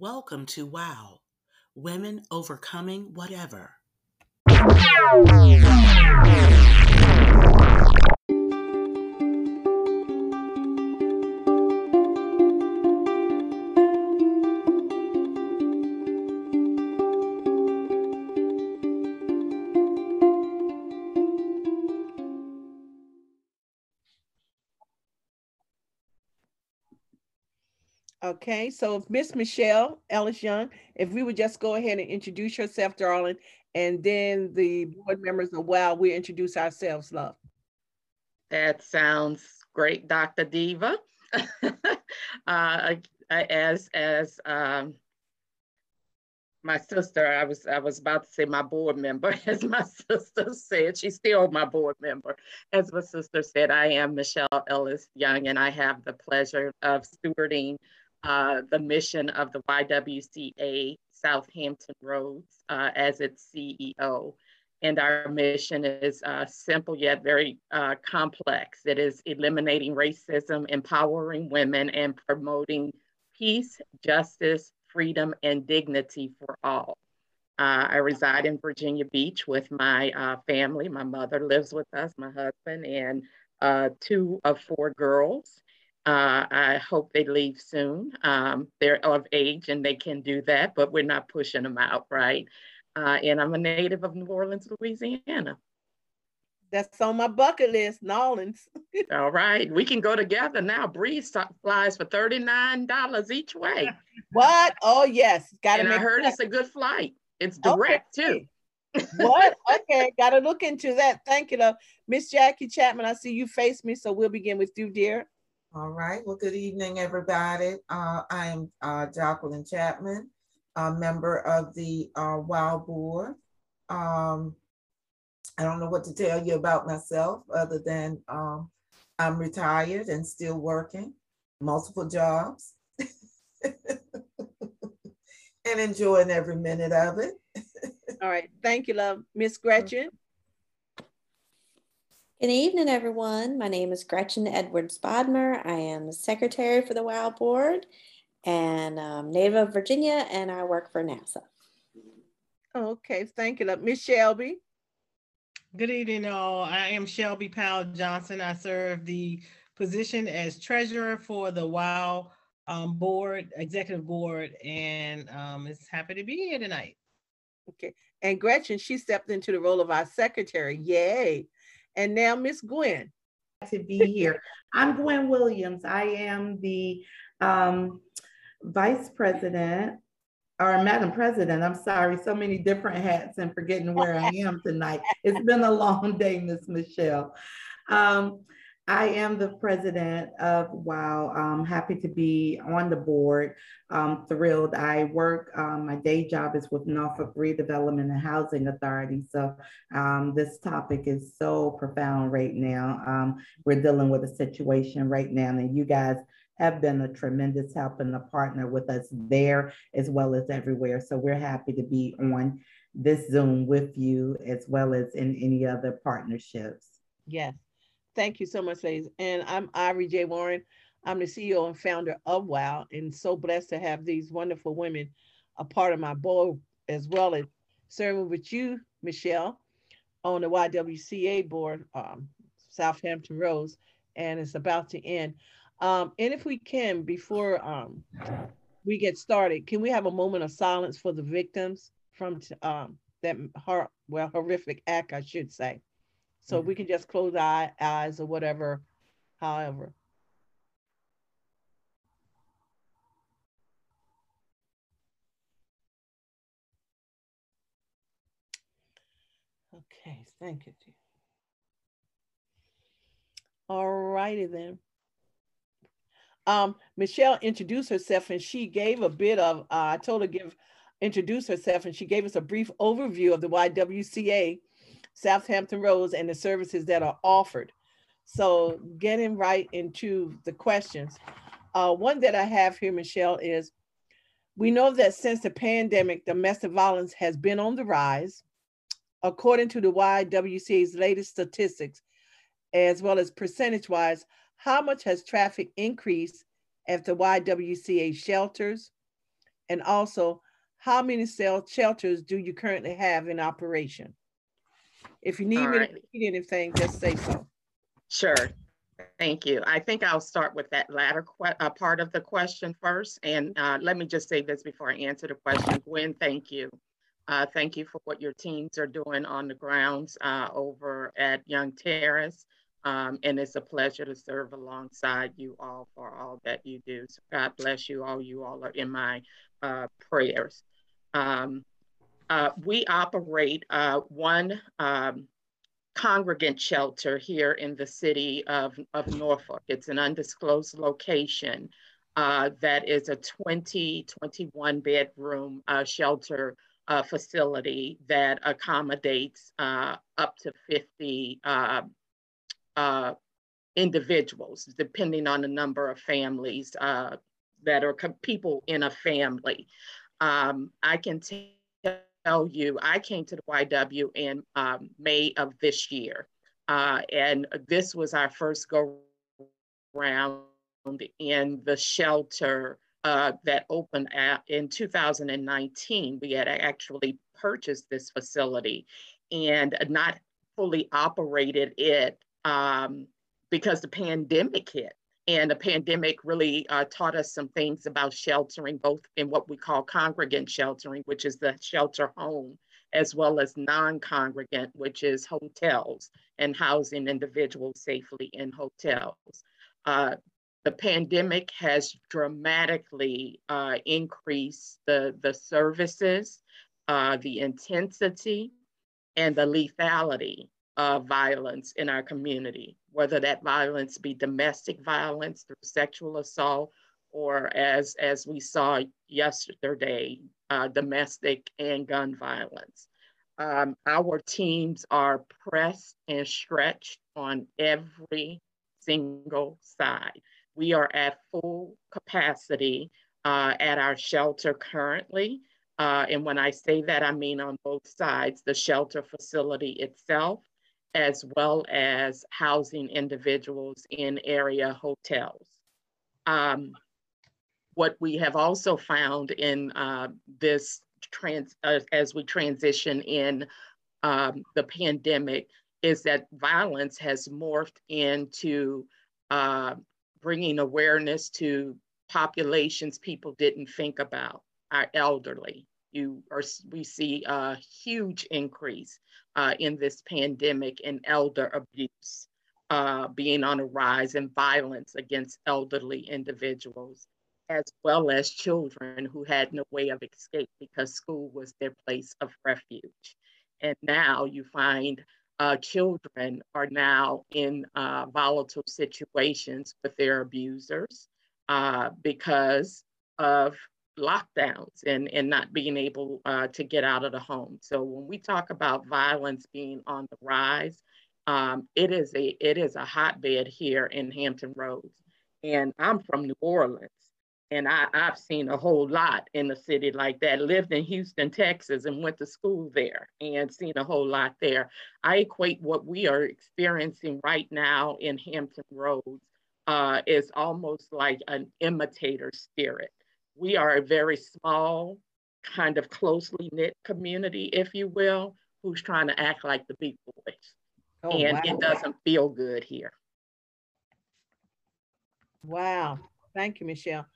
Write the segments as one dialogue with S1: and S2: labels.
S1: Welcome to WOW Women Overcoming Whatever.
S2: Okay, so Miss Michelle Ellis Young, if we would just go ahead and introduce yourself, darling, and then the board members of WOW, we introduce ourselves, love.
S3: That sounds great, Dr. Diva. uh, as as um, my sister, I was I was about to say my board member, as my sister said, she's still my board member. As my sister said, I am Michelle Ellis Young, and I have the pleasure of stewarding uh, the mission of the YWCA South Hampton Roads uh, as its CEO. And our mission is uh, simple yet very uh, complex. It is eliminating racism, empowering women, and promoting peace, justice, freedom, and dignity for all. Uh, I reside in Virginia Beach with my family. My mother lives with us, my husband, and two of four girls. Uh, I hope they leave soon. Um, they're of age and they can do that, but we're not pushing them out, right? Uh, and I'm a native of New Orleans, Louisiana.
S2: That's on my bucket list, New Orleans.
S3: All right, we can go together now. Breeze flies for $39 each way.
S2: What? Oh, yes.
S3: Got to And I heard sense. it's a good flight. It's direct okay.
S2: too. what? Okay, got to look into that. Thank you, love. Miss Jackie Chapman, I see you face me, so we'll begin with you, dear.
S4: All right. Well, good evening, everybody. Uh, I am uh, Jacqueline Chapman, a member of the uh, WOW board. Um, I don't know what to tell you about myself other than um, I'm retired and still working, multiple jobs, and enjoying every minute of it.
S2: All right. Thank you, love. Miss Gretchen.
S5: Good evening, everyone. My name is Gretchen Edwards Bodmer. I am the secretary for the WOW board and um, native of Virginia, and I work for NASA.
S2: Okay, thank you. Miss Shelby.
S6: Good evening, all. I am Shelby Powell Johnson. I serve the position as treasurer for the WOW um, board, executive board, and um, is happy to be here tonight.
S2: Okay, and Gretchen, she stepped into the role of our secretary. Yay! And now Miss Gwen.
S7: To be here. I'm Gwen Williams. I am the um, vice president or Madam President, I'm sorry, so many different hats and forgetting where I am tonight. It's been a long day, Miss Michelle. Um, I am the president of WOW. I'm happy to be on the board. I'm thrilled. I work, um, my day job is with Norfolk Redevelopment and Housing Authority. So um, this topic is so profound right now. Um, we're dealing with a situation right now, and you guys have been a tremendous help and a partner with us there as well as everywhere. So we're happy to be on this Zoom with you as well as in any other partnerships.
S2: Yes. Thank you so much, ladies. And I'm Ivory J. Warren. I'm the CEO and founder of WOW, and so blessed to have these wonderful women a part of my board, as well as serving with you, Michelle, on the YWCA board, um, South Hampton Roads, and it's about to end. Um, and if we can, before um, we get started, can we have a moment of silence for the victims from um, that hor- well horrific act, I should say? So we can just close our eyes or whatever, however. Okay, thank you. All righty then. Um, Michelle introduced herself and she gave a bit of, uh, I told her give, introduce herself and she gave us a brief overview of the YWCA South Hampton Roads and the services that are offered. So getting right into the questions. Uh, one that I have here, Michelle, is we know that since the pandemic, domestic violence has been on the rise. According to the YWCA's latest statistics, as well as percentage wise, how much has traffic increased at the YWCA shelters? And also, how many cell shelters do you currently have in operation? If you need
S3: All
S2: me
S3: right.
S2: to repeat anything, just say so.
S3: Sure. Thank you. I think I'll start with that latter uh, part of the question first. And uh, let me just say this before I answer the question. Gwen, thank you. Uh, thank you for what your teams are doing on the grounds uh, over at Young Terrace. Um, and it's a pleasure to serve alongside you all for all that you do. So God bless you all. You all are in my uh, prayers. Um, uh, we operate uh, one um, congregant shelter here in the city of, of Norfolk. It's an undisclosed location uh, that is a 20, 21 bedroom uh, shelter uh, facility that accommodates uh, up to 50 uh, uh, individuals, depending on the number of families that are people in a family. Um, I can tell you, I came to the YW in um, May of this year. Uh, and this was our first go round in the shelter uh, that opened at, in 2019. We had actually purchased this facility and not fully operated it um, because the pandemic hit. And the pandemic really uh, taught us some things about sheltering, both in what we call congregant sheltering, which is the shelter home, as well as non congregant, which is hotels and housing individuals safely in hotels. Uh, the pandemic has dramatically uh, increased the, the services, uh, the intensity, and the lethality of violence in our community, whether that violence be domestic violence through sexual assault, or as, as we saw yesterday, uh, domestic and gun violence. Um, our teams are pressed and stretched on every single side. We are at full capacity uh, at our shelter currently. Uh, and when I say that, I mean on both sides, the shelter facility itself, as well as housing individuals in area hotels. Um, what we have also found in uh, this trans, uh, as we transition in um, the pandemic is that violence has morphed into uh, bringing awareness to populations people didn't think about, our elderly. You are, we see a huge increase uh, in this pandemic and elder abuse uh, being on a rise and violence against elderly individuals, as well as children who had no way of escape because school was their place of refuge. And now you find uh, children are now in uh, volatile situations with their abusers uh, because of lockdowns and, and not being able uh, to get out of the home. So when we talk about violence being on the rise, um, it is a it is a hotbed here in Hampton Roads. And I'm from New Orleans. And I, I've seen a whole lot in a city like that. Lived in Houston, Texas, and went to school there and seen a whole lot there. I equate what we are experiencing right now in Hampton Roads uh, is almost like an imitator spirit. We are a very small, kind of closely knit community, if you will, who's trying to act like the big boys.
S2: Oh,
S3: and
S2: wow.
S3: it doesn't feel good here.
S2: Wow. Thank you, Michelle.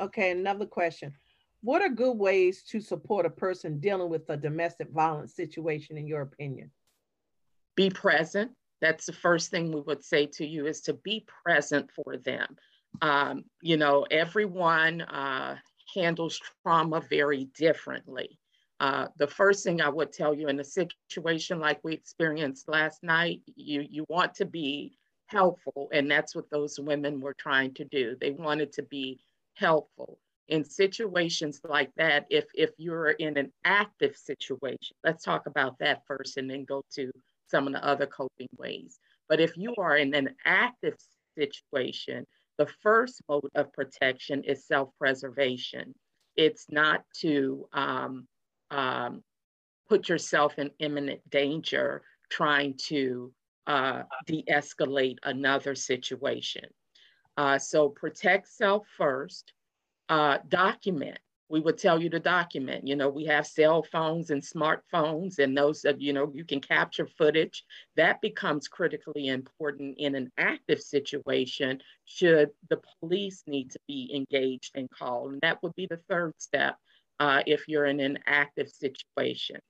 S2: Okay, another question. What are good ways to support a person dealing with a domestic violence situation, in your opinion?
S3: Be present. That's the first thing we would say to you is to be present for them. Um, you know, everyone uh, handles trauma very differently. Uh, the first thing I would tell you in a situation like we experienced last night, you, you want to be helpful. And that's what those women were trying to do. They wanted to be helpful. In situations like that, if, if you're in an active situation, let's talk about that first and then go to some of the other coping ways. But if you are in an active situation, the first mode of protection is self preservation. It's not to um, um, put yourself in imminent danger trying to uh, de escalate another situation. Uh, so protect self first, uh, document we would tell you to document. You know, we have cell phones and smartphones, and those that, you know, you can capture footage. That becomes critically important in an active situation should the police need to be engaged and called. And that would be the third step uh, if you're in an active situation.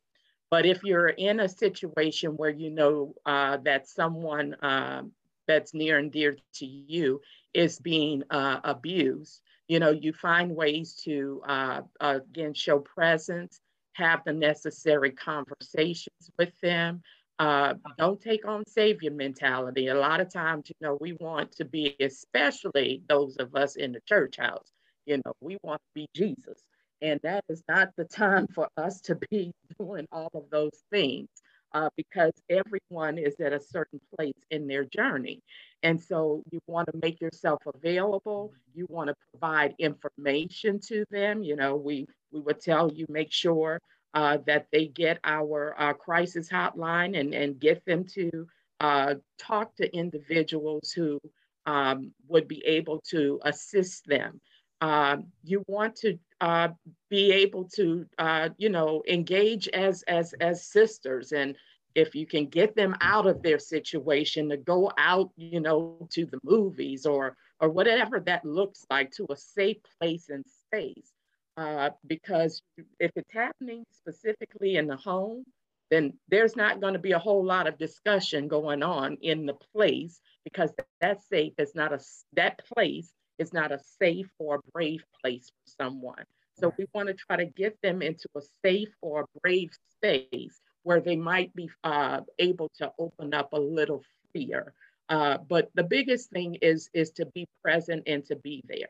S3: But if you're in a situation where you know uh, that someone uh, that's near and dear to you is being uh, abused, you know, you find ways to, uh, again, show presence, have the necessary conversations with them. Uh, don't take on savior mentality. A lot of times, you know, we want to be, especially those of us in the church house, you know, we want to be Jesus. And that is not the time for us to be doing all of those things uh, because everyone is at a certain place in their journey. And so you want to make yourself available. You want to provide information to them. You know, we, we would tell you make sure uh, that they get our uh, crisis hotline and, and get them to uh, talk to individuals who um, would be able to assist them. Um, you want to uh, be able to, uh, you know, engage as as as sisters. And if you can get them out of their situation to go out you know to the movies or or whatever that looks like to a safe place and space uh, because if it's happening specifically in the home then there's not going to be a whole lot of discussion going on in the place because that safe is not a that place is not a safe or a brave place for someone so we want to try to get them into a safe or a brave space where they might be uh, able to open up a little fear. Uh, but the biggest thing is is to be present and to be there.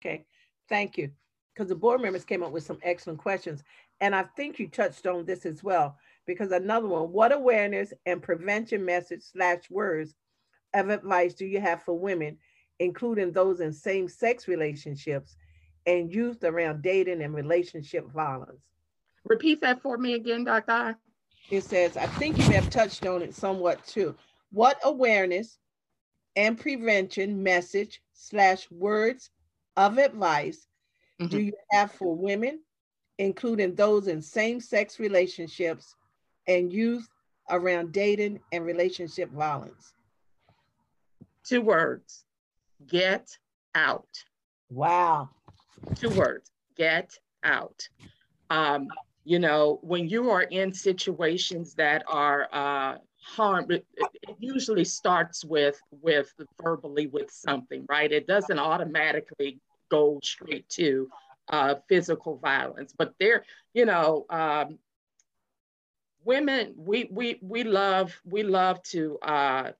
S2: Okay, thank you. Because the board members came up with some excellent questions, and I think you touched on this as well. Because another one, what awareness and prevention message slash words of advice do you have for women, including those in same-sex relationships and youth around dating and relationship violence?
S3: Repeat that for me again, Dr.
S2: It says, I think you have touched on it somewhat too. What awareness and prevention message slash words of advice mm-hmm. do you have for women, including those in same-sex relationships and youth around dating and relationship violence?
S3: Two words, get out.
S2: Wow.
S3: Two words, get out. Um, you know, when you are in situations that are uh, harm, it, it usually starts with with verbally with something, right? It doesn't automatically go straight to uh, physical violence, but there, you know, um, women, we we we love we love to uh,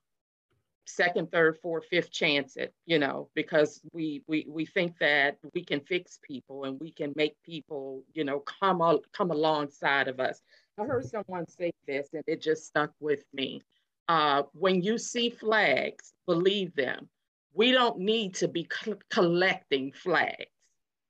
S3: second, third, fourth, fifth chance it, you know, because we we we think that we can fix people and we can make people, you know, come al- come alongside of us. I heard someone say this and it just stuck with me. Uh, when you see flags, believe them. We don't need to be co- collecting flags,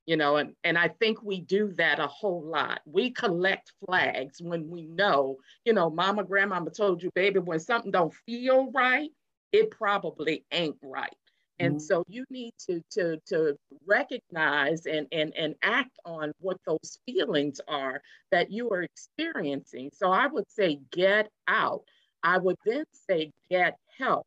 S3: you know, and, and I think we do that a whole lot. We collect flags when we know, you know, mama, grandmama told you, baby, when something don't feel right, it probably ain't right. And mm-hmm. so you need to, to, to recognize and, and, and act on what those feelings are that you are experiencing. So I would say get out. I would then say get help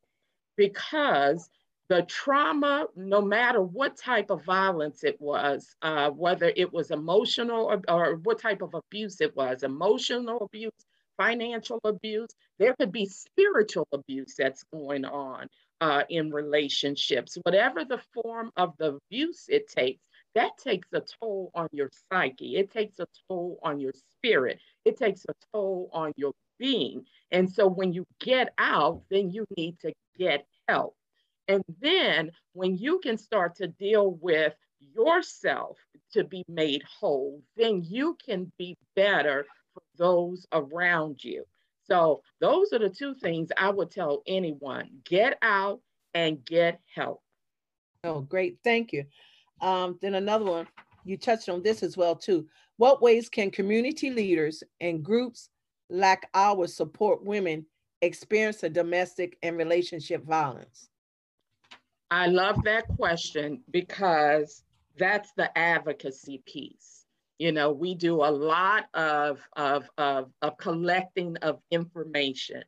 S3: because the trauma, no matter what type of violence it was, uh, whether it was emotional or, or what type of abuse it was, emotional abuse, financial abuse, there could be spiritual abuse that's going on uh, in relationships. Whatever the form of the abuse it takes, that takes a toll on your psyche. It takes a toll on your spirit. It takes a toll on your being. And so when you get out, then you need to get help. And then when you can start to deal with yourself to be made whole, then you can be better those around you. So those are the two things I would tell anyone, get out and get help.
S2: Oh, great. Thank you. Um, then another one, you touched on this as well too. What ways can community leaders and groups like ours support women experience a domestic and relationship violence?
S3: I love that question because That's the advocacy piece. You know, we do a lot of, of, of, of collecting of information,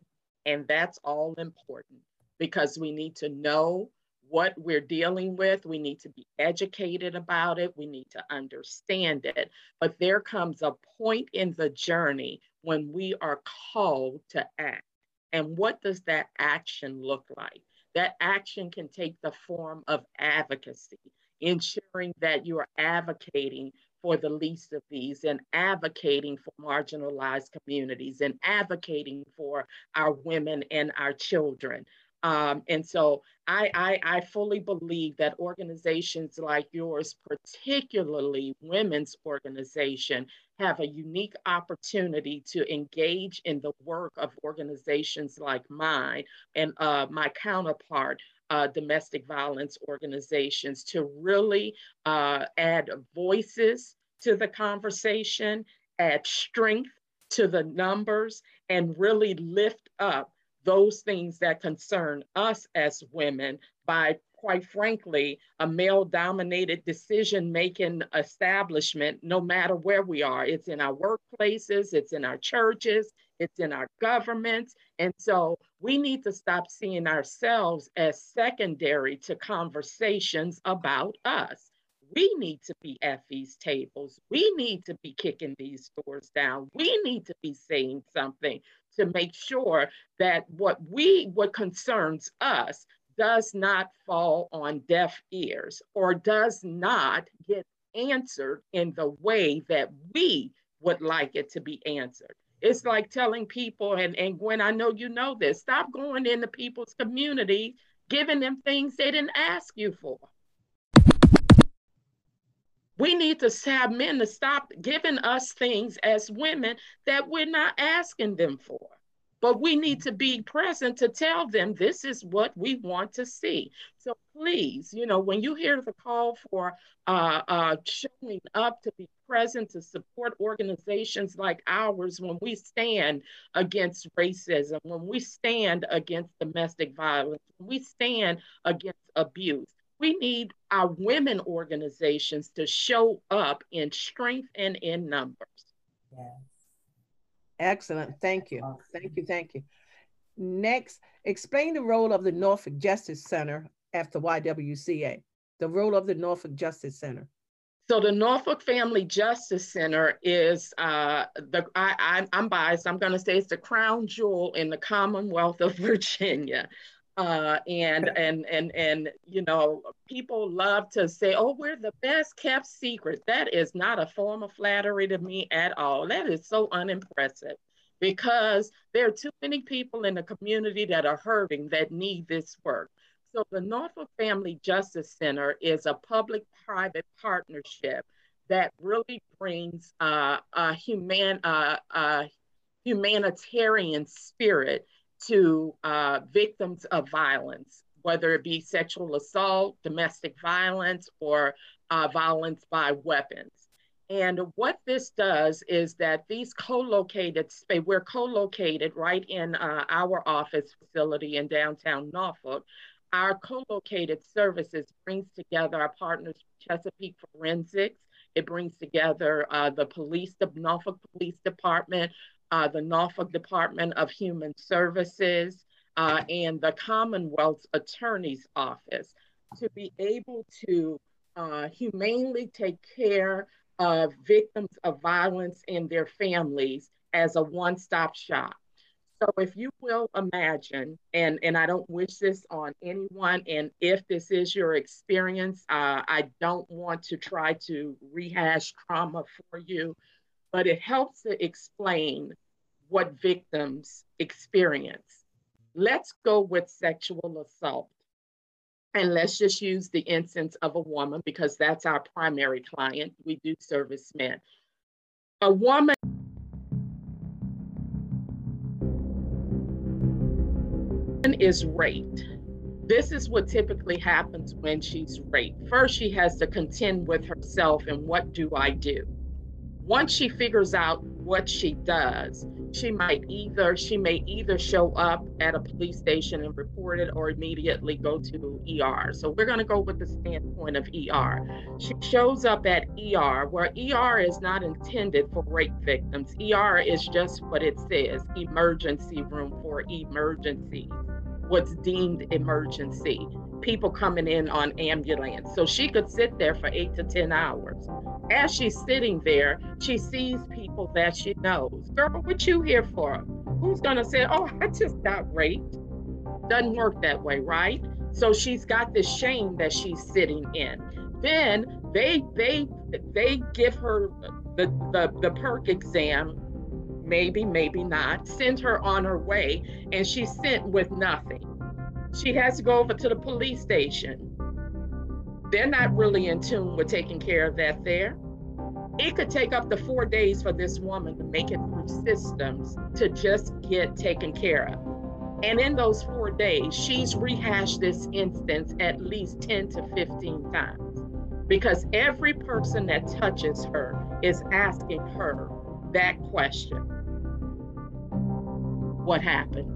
S3: and that's all important because we need to know what we're dealing with. We need to be educated about it. We need to understand it. But there comes a point in the journey when we are called to act. And what does that action look like? That action can take the form of advocacy, ensuring that you are advocating for the least of these and advocating for marginalized communities and advocating for our women and our children. Um, and so I, I, I, fully believe that organizations like yours, particularly women's organization, have a unique opportunity to engage in the work of organizations like mine and uh, my counterpart, uh, domestic violence organizations, to really uh, add voices to the conversation, add strength to the numbers, and really lift up those things that concern us as women by quite frankly, a male dominated decision making establishment, no matter where we are. It's in our workplaces, it's in our churches, it's in our governments. And so we need to stop seeing ourselves as secondary to conversations about us. We need to be at these tables. We need to be kicking these doors down. We need to be saying something to make sure that what we, what concerns us, does not fall on deaf ears or does not get answered in the way that we would like it to be answered. It's like telling people, and, and Gwen, I know you know this, stop going into people's community, giving them things they didn't ask you for. We need to have men to stop giving us things as women that we're not asking them for. But we need to be present to tell them this is what we want to see. So please, you know, when you hear the call for uh, uh, showing up to be present to support organizations like ours when we stand against racism, when we stand against domestic violence, when we stand against abuse, we need our women organizations to show up in strength and in numbers.
S2: Yes. Excellent. Thank you. Thank you. Thank you. Next, explain the role of the Norfolk Justice Center after YWCA. The role of the Norfolk Justice Center.
S3: So the Norfolk Family Justice Center is uh, the I, I, am biased. I'm going to say it's the crown jewel in the Commonwealth of Virginia. Uh, and and and and you know people love to say oh we're the best kept secret that is not a form of flattery to me at all that is so unimpressive because there are too many people in the community that are hurting that need this work so the norfolk family justice center is a public private partnership that really brings uh, a human uh, a humanitarian spirit to uh, victims of violence, whether it be sexual assault, domestic violence, or uh, violence by weapons. And what this does is that these co-located space, we're co-located right in uh, our office facility in downtown Norfolk. Our co-located services brings together our partners, Chesapeake Forensics. It brings together uh, the police, the Norfolk Police Department, uh, the Norfolk Department of Human Services, uh, and the Commonwealth's Attorney's Office to be able to uh, humanely take care of victims of violence and their families as a one-stop shop. So if you will imagine, and, and I don't wish this on anyone, and if this is your experience, uh, I don't want to try to rehash trauma for you, but it helps to explain what victims experience. Let's go with sexual assault. And let's just use the instance of a woman because that's our primary client. We do service men. A woman is raped. This is what typically happens when she's raped. First, she has to contend with herself and what do I do? once she figures out what she does, she might either she may either show up at a police station and report it or immediately go to ER. So we're going to go with the standpoint of ER. She shows up at ER where ER is not intended for rape victims. ER is just what it says, emergency room for emergencies, what's deemed emergency people coming in on ambulance. So she could sit there for eight to 10 hours. As she's sitting there, she sees people that she knows. Girl, what you here for? Who's gonna say, oh, I just got raped? Doesn't work that way, right? So she's got this shame that she's sitting in. Then they they they give her the the, the perk exam maybe, maybe not, send her on her way, and she's sent with nothing she has to go over to the police station. They're not really in tune with taking care of that there. It could take up to four days for this woman to make it through systems to just get taken care of. And in those four days, she's rehashed this instance at least 10 to 15 times because every person that touches her is asking her that question What happened?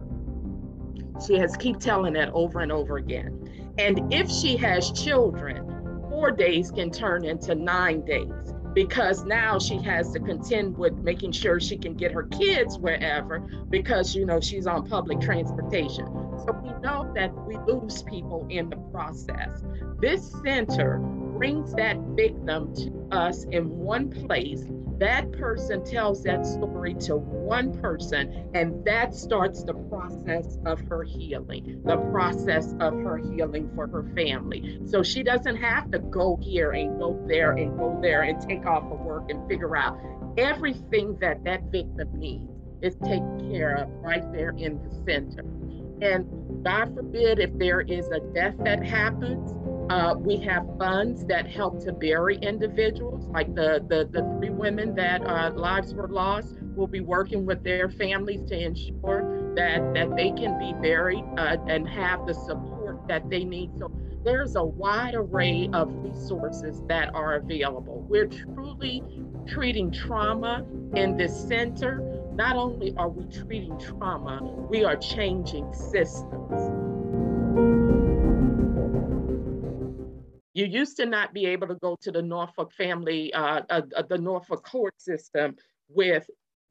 S3: She has keep telling that over and over again. And if she has children, four days can turn into nine days because now she has to contend with making sure she can get her kids wherever because you know she's on public transportation. So we know that we lose people in the process. This center brings that victim to us in one place that person tells that story to one person, and that starts the process of her healing, the process of her healing for her family. So she doesn't have to go here and go there and go there and take off of work and figure out everything that that victim needs is taken care of right there in the center. And God forbid if there is a death that happens, uh, we have funds that help to bury individuals, like the, the, the three women that uh, lives were lost. We'll be working with their families to ensure that, that they can be buried uh, and have the support that they need. So there's a wide array of resources that are available. We're truly treating trauma in this center. Not only are we treating trauma, we are changing systems. You used to not be able to go to the Norfolk family, uh, uh, uh, the Norfolk court system with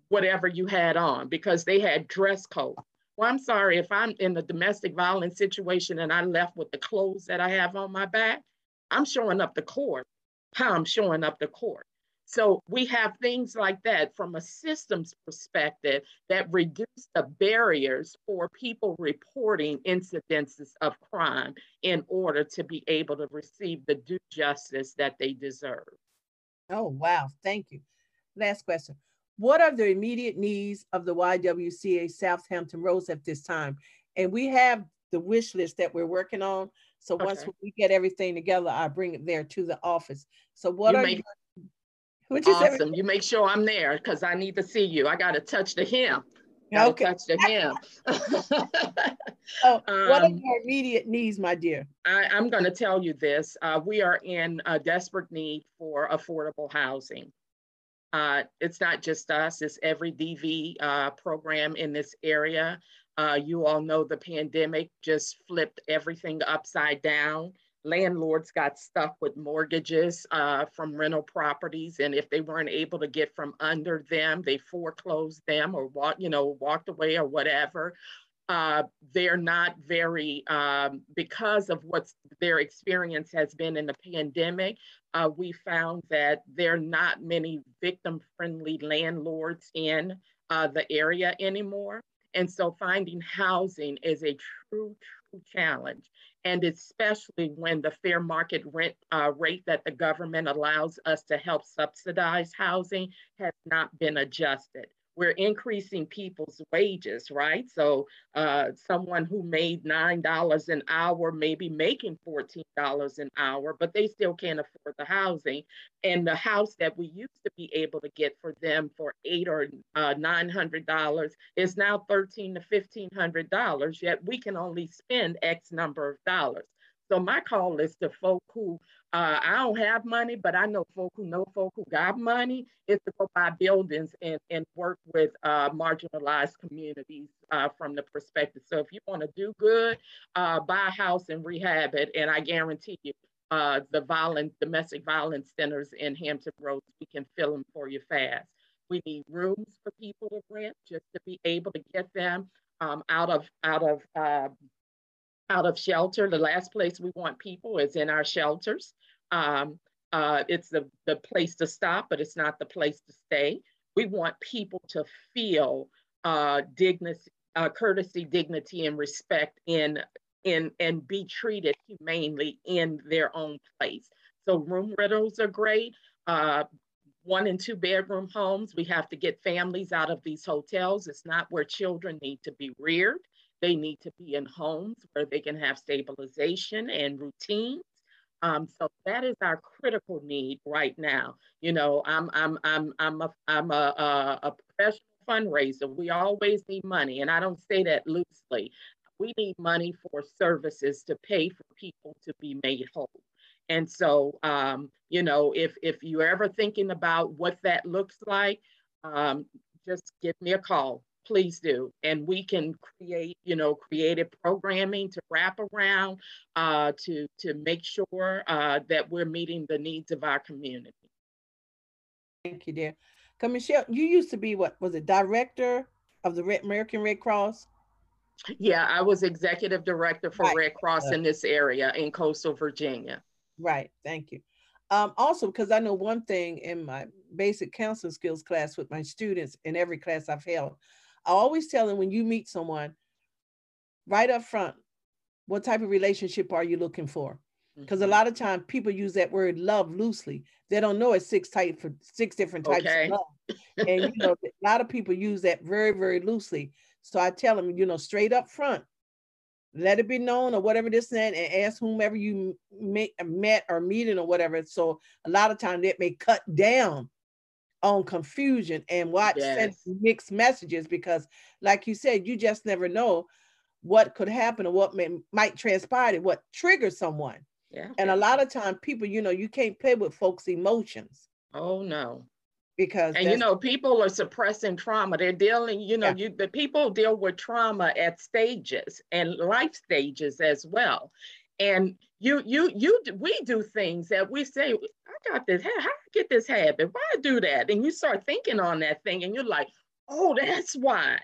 S3: whatever you had on because they had dress code. Well, I'm sorry if I'm in a domestic violence situation and I left with the clothes that I have on my back, I'm showing up the court how I'm showing up the court. So we have things like that from a systems perspective that reduce the barriers for people reporting incidences of crime in order to be able to receive the due justice that they deserve.
S2: Oh, wow. Thank you. Last question. What are the immediate needs of the YWCA South Hampton Roads at this time? And we have the wish list that we're working on. So okay. once we get everything together, I bring it there to the office. So what you are you
S3: which is awesome. You make sure I'm there because I need to see you. I got to touch the hem. okay. Touch the hem.
S2: oh, what um, are your immediate needs, my dear?
S3: I, am going to tell you this. Uh, we are in a desperate need for affordable housing. Uh, it's not just us, it's every DV uh, program in this area. Uh, you all know the pandemic just flipped everything upside down landlords got stuck with mortgages uh, from rental properties and if they weren't able to get from under them they foreclosed them or walk, you know walked away or whatever. Uh, they're not very um, because of what their experience has been in the pandemic uh, we found that there are not many victim friendly landlords in uh, the area anymore. And so finding housing is a true true challenge and especially when the fair market rent uh, rate that the government allows us to help subsidize housing has not been adjusted we're increasing people's wages, right? So uh, someone who made $9 an hour may be making $14 an hour, but they still can't afford the housing. And the house that we used to be able to get for them for eight or uh, $900 is now 13 to $1,500, yet we can only spend X number of dollars. So my call is to folk who uh, I don't have money, but I know folk who know folk who got money is to go buy buildings and, and work with uh, marginalized communities uh, from the perspective. So if you want to do good, uh, buy a house and rehab it, and I guarantee you, uh, the violent domestic violence centers in Hampton Roads, we can fill them for you fast. We need rooms for people to rent just to be able to get them um, out of out of uh, out of shelter. The last place we want people is in our shelters. Um, uh, it's the, the place to stop, but it's not the place to stay. We want people to feel uh, dignity, uh, courtesy, dignity, and respect in in and be treated humanely in their own place. So room rentals are great. Uh, one and two bedroom homes. We have to get families out of these hotels. It's not where children need to be reared. They need to be in homes where they can have stabilization and routines. Um, so that is our critical need right now. You know, I'm I'm I'm I'm a I'm a, a, a professional fundraiser. We always need money, and I don't say that loosely. We need money for services to pay for people to be made whole. And so, um, you know, if if you're ever thinking about what that looks like, um, just give me a call please do. And we can create, you know, creative programming to wrap around uh, to, to make sure uh, that we're meeting the needs of our community.
S2: Thank you, dear. Come, Michelle, you used to be what was it, director of the Red, American Red Cross?
S3: Yeah, I was executive director for right. Red Cross in this area in coastal Virginia.
S2: Right, thank you. Um, also, because I know one thing in my basic counseling skills class with my students in every class I've held, I always tell them when you meet someone, right up front, what type of relationship are you looking for? Because mm-hmm. a lot of times people use that word love loosely. They don't know it's six type for six different types okay. of love. and you know, a lot of people use that very, very loosely. So I tell them, you know, straight up front, let it be known or whatever this and that, and ask whomever you met, met or meeting or whatever. So a lot of times that may cut down on confusion and watch yes. mixed messages because like you said you just never know what could happen or what may, might transpire what triggers someone. Yeah. And a lot of time people you know you can't play with folks emotions.
S3: Oh no.
S2: Because
S3: and you know people are suppressing trauma. They're dealing you know yeah. you the people deal with trauma at stages and life stages as well and you you you we do things that we say i got this how, how I get this habit? Why do that? And you start thinking on that thing and you're like oh that's why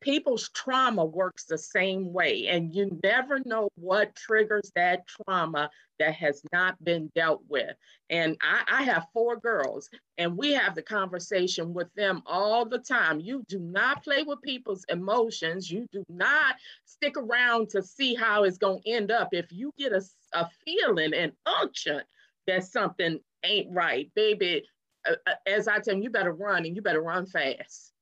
S3: people's trauma works the same way and you never know what triggers that trauma that has not been dealt with. And I, I, have four girls and we have the conversation with them all the time. You do not play with people's emotions. You do not stick around to see how it's going to end up. If you get a, a feeling and unction that something ain't right baby uh, uh as i tell you you better run and you better run fast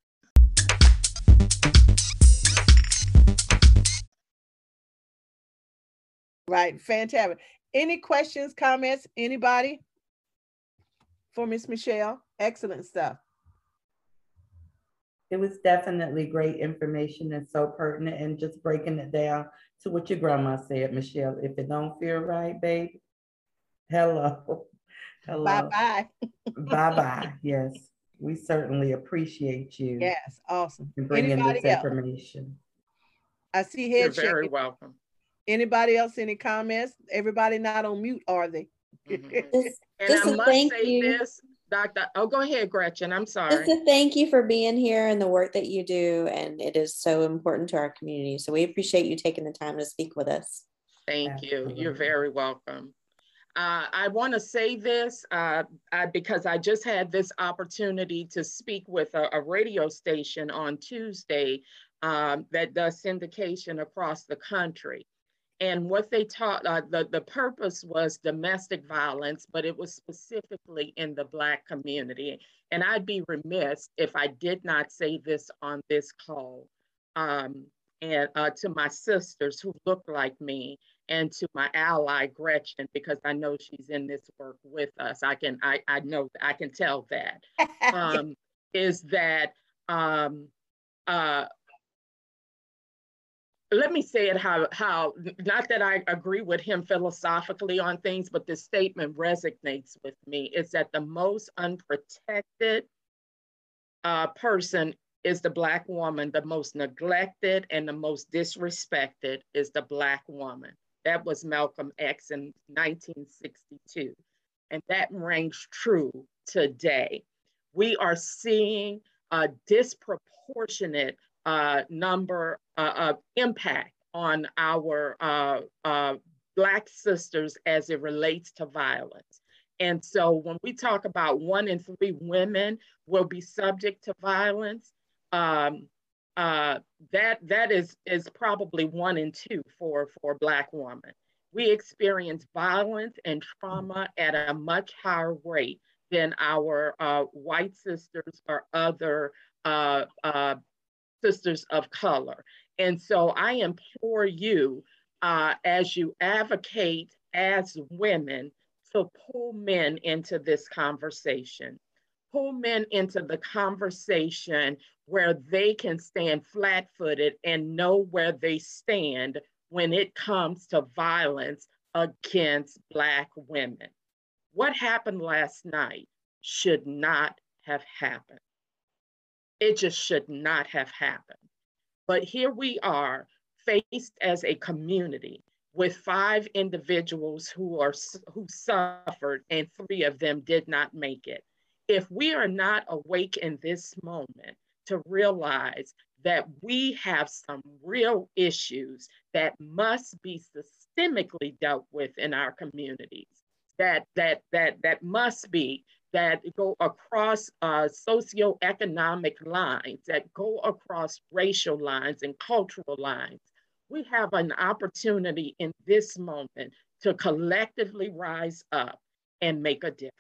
S2: Right, fantastic. Any questions, comments, anybody for Miss Michelle? Excellent stuff.
S7: It was definitely great information and so pertinent and just breaking it down to what your grandma said, Michelle. If it don't feel right, babe, hello.
S2: Hello. Bye-bye.
S7: Bye-bye. Yes. We certainly appreciate you.
S2: Yes, awesome.
S7: bringing Anybody this else? information.
S2: I see head
S3: You're very welcome.
S2: Anybody else, any comments? Everybody not on mute, are they?
S3: Mm-hmm. Just, and just I must thank say you. this, Dr. Oh, go ahead, Gretchen. I'm sorry.
S5: Just a thank you for being here and the work that you do. And it is so important to our community. So we appreciate you taking the time to speak with us.
S3: Thank Absolutely. you. You're very welcome. Uh, I want to say this uh, I, because I just had this opportunity to speak with a, a radio station on Tuesday um, that does syndication across the country and what they taught uh, the, the purpose was domestic violence but it was specifically in the black community. And i'd be remiss if i did not say this on this call um, and uh, to my sisters who look like me and to my ally gretchen because i know she's in this work with us. I can i, I know i can tell that. Um, is that um, uh, let me say it how how not that I agree with him philosophically on things, but this statement resonates with me. Is that the most unprotected uh, person is the black woman. The most neglected and the most disrespected is the black woman. That was Malcolm X in 1962, and that rings true today. We are seeing a disproportionate uh, number uh, of impact on our uh, uh, Black sisters as it relates to violence. And so when we talk about one in three women will be subject to violence, um, uh, that that is is probably one in two for for Black women. We experience violence and trauma at a much higher rate than our uh, white sisters or other uh, uh, sisters of color. And so I implore you, uh, as you advocate as women, to pull men into this conversation. Pull men into the conversation where they can stand flat footed and know where they stand when it comes to violence against Black women. What happened last night should not have happened. It just should not have happened. But here we are faced as a community with five individuals who are who suffered and three of them did not make it. If we are not awake in this moment to realize that we have some real issues that must be systemically dealt with in our communities, that that that that must be that go across uh, socioeconomic lines, that go across racial lines and cultural lines. We have an opportunity in this moment to collectively rise up and make a difference.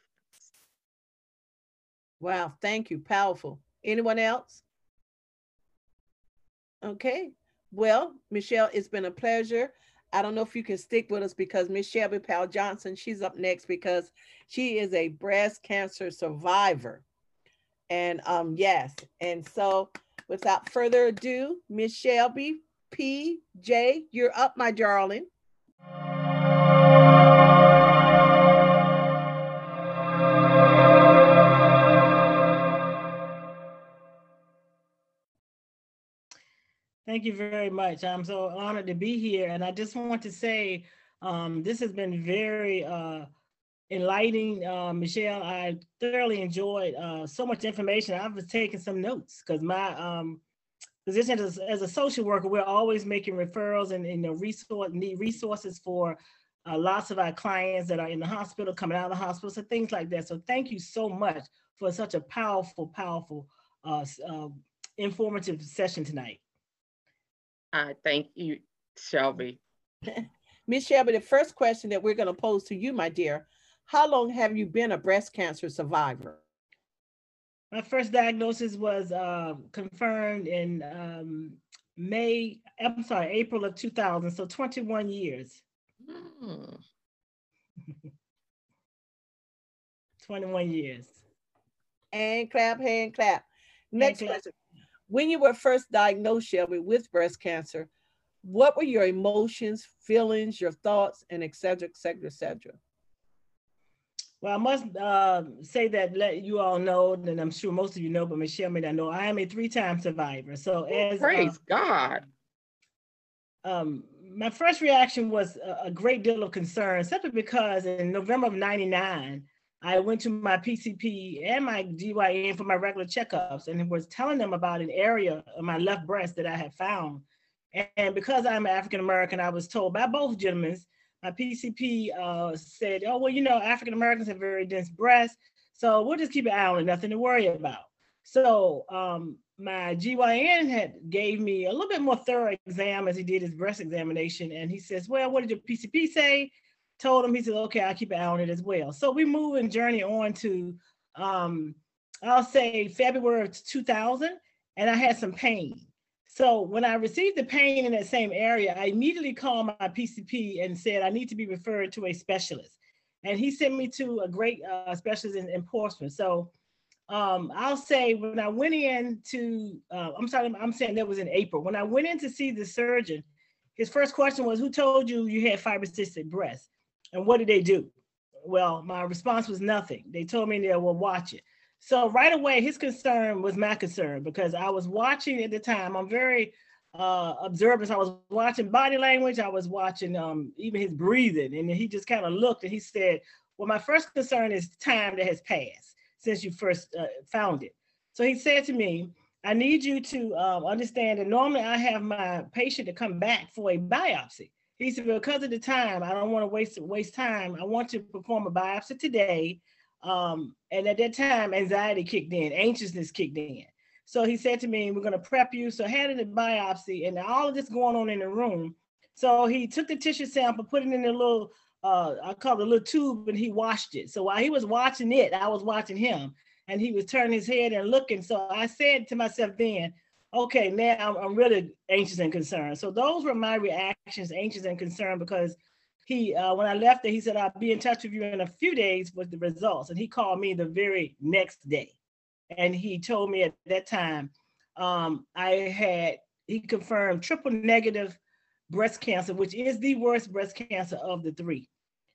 S2: Wow, thank you. Powerful. Anyone else? Okay. Well, Michelle, it's been a pleasure. I don't know if you can stick with us because Miss Shelby Powell Johnson, she's up next because she is a breast cancer survivor. And um, yes, and so without further ado, Miss Shelby P. J, you're up, my darling.
S6: Thank you very much. I'm so honored to be here. And I just want to say um, this has been very uh, enlightening, uh, Michelle. I thoroughly enjoyed uh, so much information. I was taking some notes because my um, position as, as, a social worker, we're always making referrals and, and you know, resource, need resources for uh, lots of our clients that are in the hospital, coming out of the hospital, so things like that. So thank you so much for such a powerful, powerful, uh, uh, informative session tonight.
S3: Uh, thank you, Shelby.
S2: Miss Shelby, the first question that we're going to pose to you, my dear, how long have you been a breast cancer survivor?
S6: My first diagnosis was uh, confirmed in um, May, I'm sorry, April of 2000, so 21 years. Hmm. 21 years.
S2: And clap, hand clap. Next hand question. When you were first diagnosed, Shelby, with breast cancer, what were your emotions, feelings, your thoughts, and et cetera, et cetera, et cetera?
S6: Well, I must uh, say that let you all know, and I'm sure most of you know, but Michelle may not know, I am a three-time survivor. So as
S3: praise uh, God.
S6: Um, my first reaction was a, a, great deal of concern, simply because in November of '99, I went to my PCP and my GYN for my regular checkups, and was telling them about an area of my left breast that I had found. And because I'm African American, I was told by both gentlemen my PCP uh, said, oh, well, you know, African Americans have very dense breasts, so we'll just keep an eye on it, nothing to worry about. So um, my GYN had gave me a little bit more thorough exam as he did his breast examination. And he says, well, what did your PCP say? Told him, he said, okay, I'll keep an eye on it as well. So we move and journey on to, um, I'll say February of 2000, and I had some pain. So when I received the pain in that same area, I immediately called my PCP and said, I need to be referred to a specialist. And he sent me to a great uh, specialist in, in Portsmouth. So um, I'll say when I went in to, uh, I'm sorry, I'm saying that was in April. When I went in to see the surgeon, his first question was, Who told you you had fibrocystic breast? And what did they do? Well, my response was nothing. They told me they will watch it. So right away, his concern was my concern because I was watching at the time. I'm very uh, observant. I was watching body language. I was watching um, even his breathing, and he just kind of looked and he said, "Well, my first concern is time that has passed since you first uh, found it." So he said to me, "I need you to um, understand that normally I have my patient to come back for a biopsy." He said, "Because of the time, I don't want to waste waste time. I want to perform a biopsy today." Um, and at that time, anxiety kicked in, anxiousness kicked in. So he said to me, We're going to prep you. So I had a biopsy and all of this going on in the room. So he took the tissue sample, put it in a little, uh, I call it a little tube, and he washed it. So while he was watching it, I was watching him and he was turning his head and looking. So I said to myself then, okay, now I'm, I'm really anxious and concerned. So those were my reactions, anxious and concerned, because he uh, when I left there, he said I'll be in touch with you in a few days with the results, and he called me the very next day, and he told me at that time um, I had he confirmed triple negative breast cancer, which is the worst breast cancer of the three.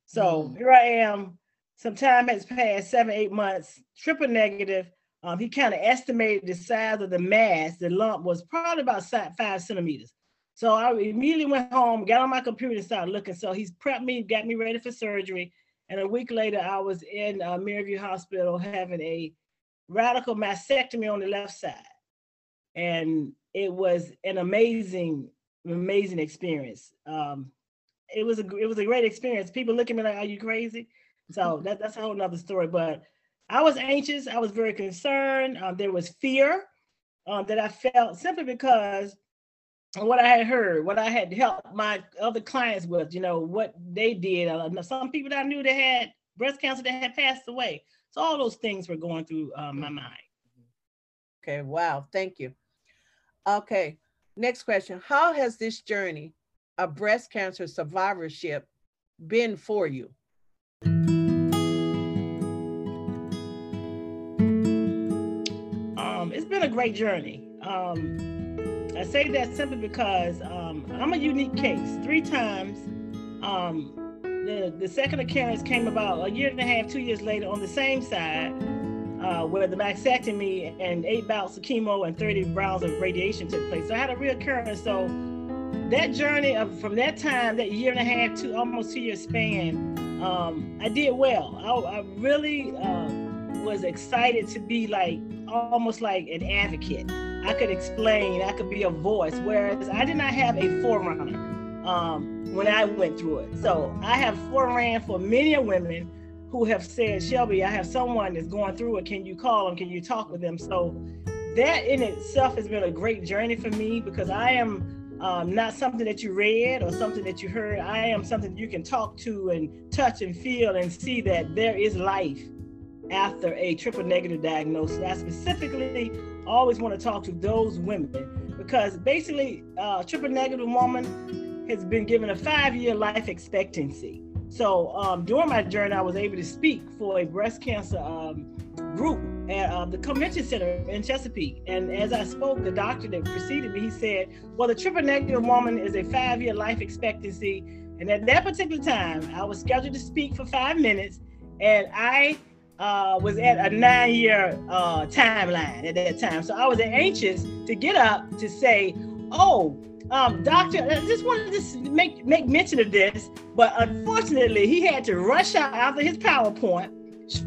S6: So mm. here I am. Some time has passed, seven eight months, triple negative. Um, he kind of estimated the size of the mass, the lump was probably about five centimeters. So I immediately went home, got on my computer and started looking. So he's prepped me, got me ready for surgery. And a week later, I was in uh, Maryview Hospital having a radical mastectomy on the left side. And it was an amazing, amazing experience. Um, it was a it was a great experience. People look at me like, "Are you crazy?" So that, that's a whole nother story. But I was anxious. I was very concerned. Um, there was fear um, that I felt simply because of what I had heard, what I had helped my other clients with, you know, what they did. Uh, some people that I knew that had breast cancer that had passed away. So all those things were going through uh, my mind.
S2: Okay, wow, thank you. Okay, next question. How has this journey of breast cancer survivorship been for you?
S6: Been a great journey. Um, I say that simply because um, I'm a unique case. Three times, um, the, the second occurrence came about a year and a half, two years later on the same side, uh, where the mastectomy and eight bouts of chemo and 30 rounds of radiation took place. So I had a reoccurrence. So that journey of from that time, that year and a half to almost two year span, um, I did well. I, I really uh, was excited to be like almost like an advocate. I could explain, I could be a voice, whereas I did not have a forerunner um, when I went through it. So I have foreran for many women who have said, Shelby, I have someone that's going through it. Can you call them? Can you talk with them? So that in itself has been a great journey for me because I am um, not something that you read or something that you heard. I am something you can talk to and touch and feel and see that there is life after a triple negative diagnosis. I specifically always want to talk to those women because basically, uh, triple negative woman has been given a five year life expectancy. So um, during my journey, I was able to speak for a breast cancer um, group at uh, the convention center in Chesapeake. And as I spoke, the doctor that preceded me, he said, well, the triple negative woman is a five year life expectancy. And at that particular time, I was scheduled to speak for five minutes. And I uh, was at a nine year uh, timeline at that time. So I was anxious to get up to say, oh, um, doctor, I just wanted to make, make mention of this, but unfortunately, he had to rush out after his PowerPoint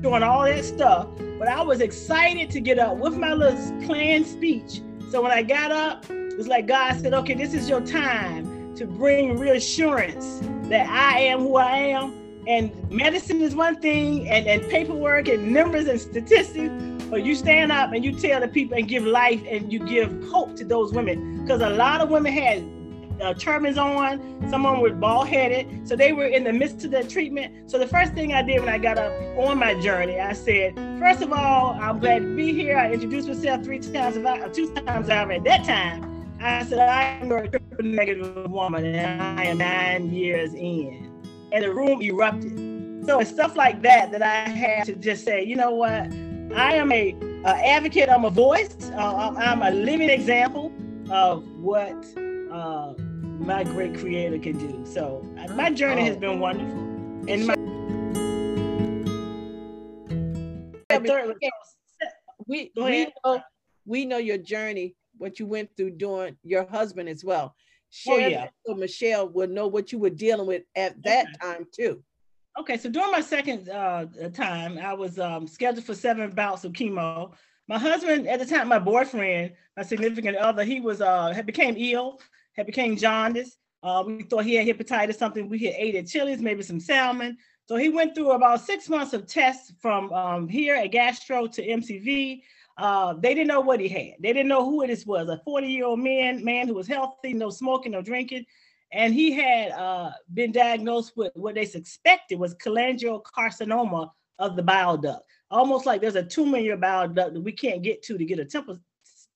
S6: showing all that stuff. But I was excited to get up with my little planned speech. So when I got up, it was like God said, okay, this is your time to bring reassurance that I am who I am and medicine is one thing and, and paperwork and numbers and statistics but you stand up and you tell the people and give life and you give hope to those women. Because a lot of women had uh, turbans on some of them were bald headed so they were in the midst of their treatment. So the first thing i did when i got up on my journey i said first of all i'm glad to be here. I introduced myself three times about two times over at that time i said i am a triple negative woman and i am nine years in and the room erupted. So it's stuff like that that I had to just say, you know what? I am a, a advocate. I'm a voice. Uh, I'm a living example of what uh, my great creator can do. So my journey has been wonderful. And my
S2: we we know we know your journey, what you went through doing your husband as well.
S6: Oh,
S2: Share
S6: yeah.
S2: so Michelle will know what you were dealing with at that time too.
S6: Okay, so during my second uh, time, I was um, scheduled for seven bouts of chemo. My husband, at the time, my boyfriend, my significant other, he was uh, had became ill, had became jaundice. Uh, we thought he had hepatitis, something we had ate at Chili's, maybe some salmon. So he went through about six months of tests from um, here at Gastro to MCV. Uh, they didn't know what he had. They didn't know who this was. A 40 year old man, man who was healthy, no smoking, no drinking and he had uh, been diagnosed with what they suspected was cholangiocarcinoma of the bile duct. Almost like there's a tumor in your bile duct that we can't get to to get a temple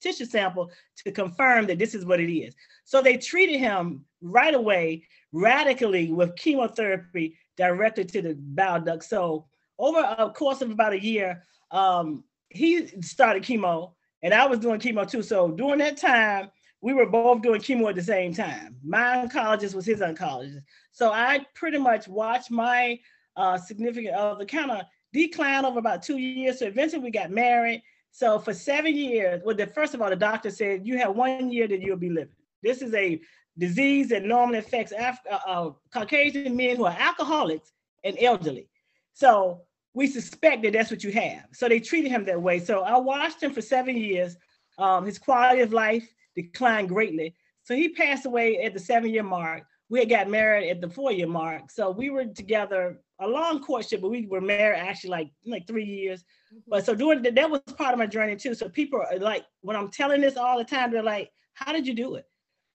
S6: tissue sample to confirm that this is what it is. So they treated him right away, radically with chemotherapy directed to the bile duct. So over a course of about a year, um, he started chemo, and I was doing chemo too. So during that time, we were both doing chemo at the same time. My oncologist was his oncologist. So I pretty much watched my uh, significant other kind of decline over about two years. So eventually we got married. So for seven years, well, the first of all, the doctor said you have one year that you'll be living. This is a disease that normally affects Af- uh, uh, Caucasian men who are alcoholics and elderly. So we suspect that that's what you have. So they treated him that way. So I watched him for seven years. Um, his quality of life declined greatly. So he passed away at the seven year mark. We had got married at the four year mark. So we were together a long courtship, but we were married actually like like three years. But so doing that, that was part of my journey too. So people are like, when I'm telling this all the time, they're like, how did you do it?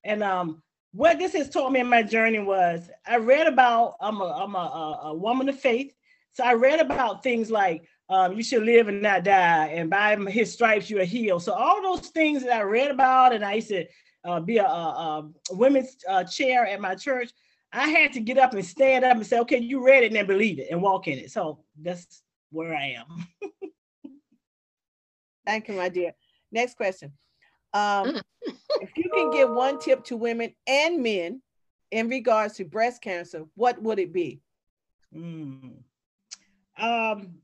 S6: And um, what this has taught me in my journey was I read about, I'm a, I'm a, a, a woman of faith. So I read about things like um, you should live and not die, and by his stripes you are healed. So all those things that I read about, and I used to uh, be a, a, a women's uh, chair at my church. I had to get up and stand up and say, "Okay, you read it and then believe it and walk in it." So that's where I am.
S2: Thank you, my dear. Next question. Um, if you can give one tip to women and men in regards to breast cancer, what would it be?
S6: Mm. Um,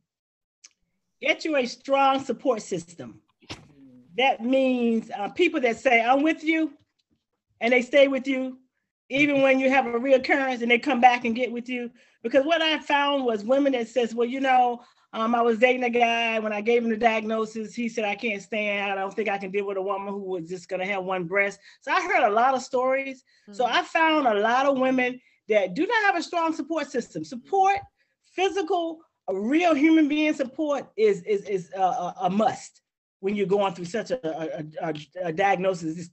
S6: get you a strong support system. That means uh, people that say, I'm with you, and they stay with you, even when you have a reoccurrence and they come back and get with you. Because what I found was women that says, well, you know, um, I was dating a guy. When I gave him the diagnosis, he said, I can't stand. I don't think I can deal with a woman who was just going to have one breast. So I heard a lot of stories. So I found a lot of women that do not have a strong support system. Support, physical, a real human being support is is is a, a, must when you're going through such a, a, a, diagnosis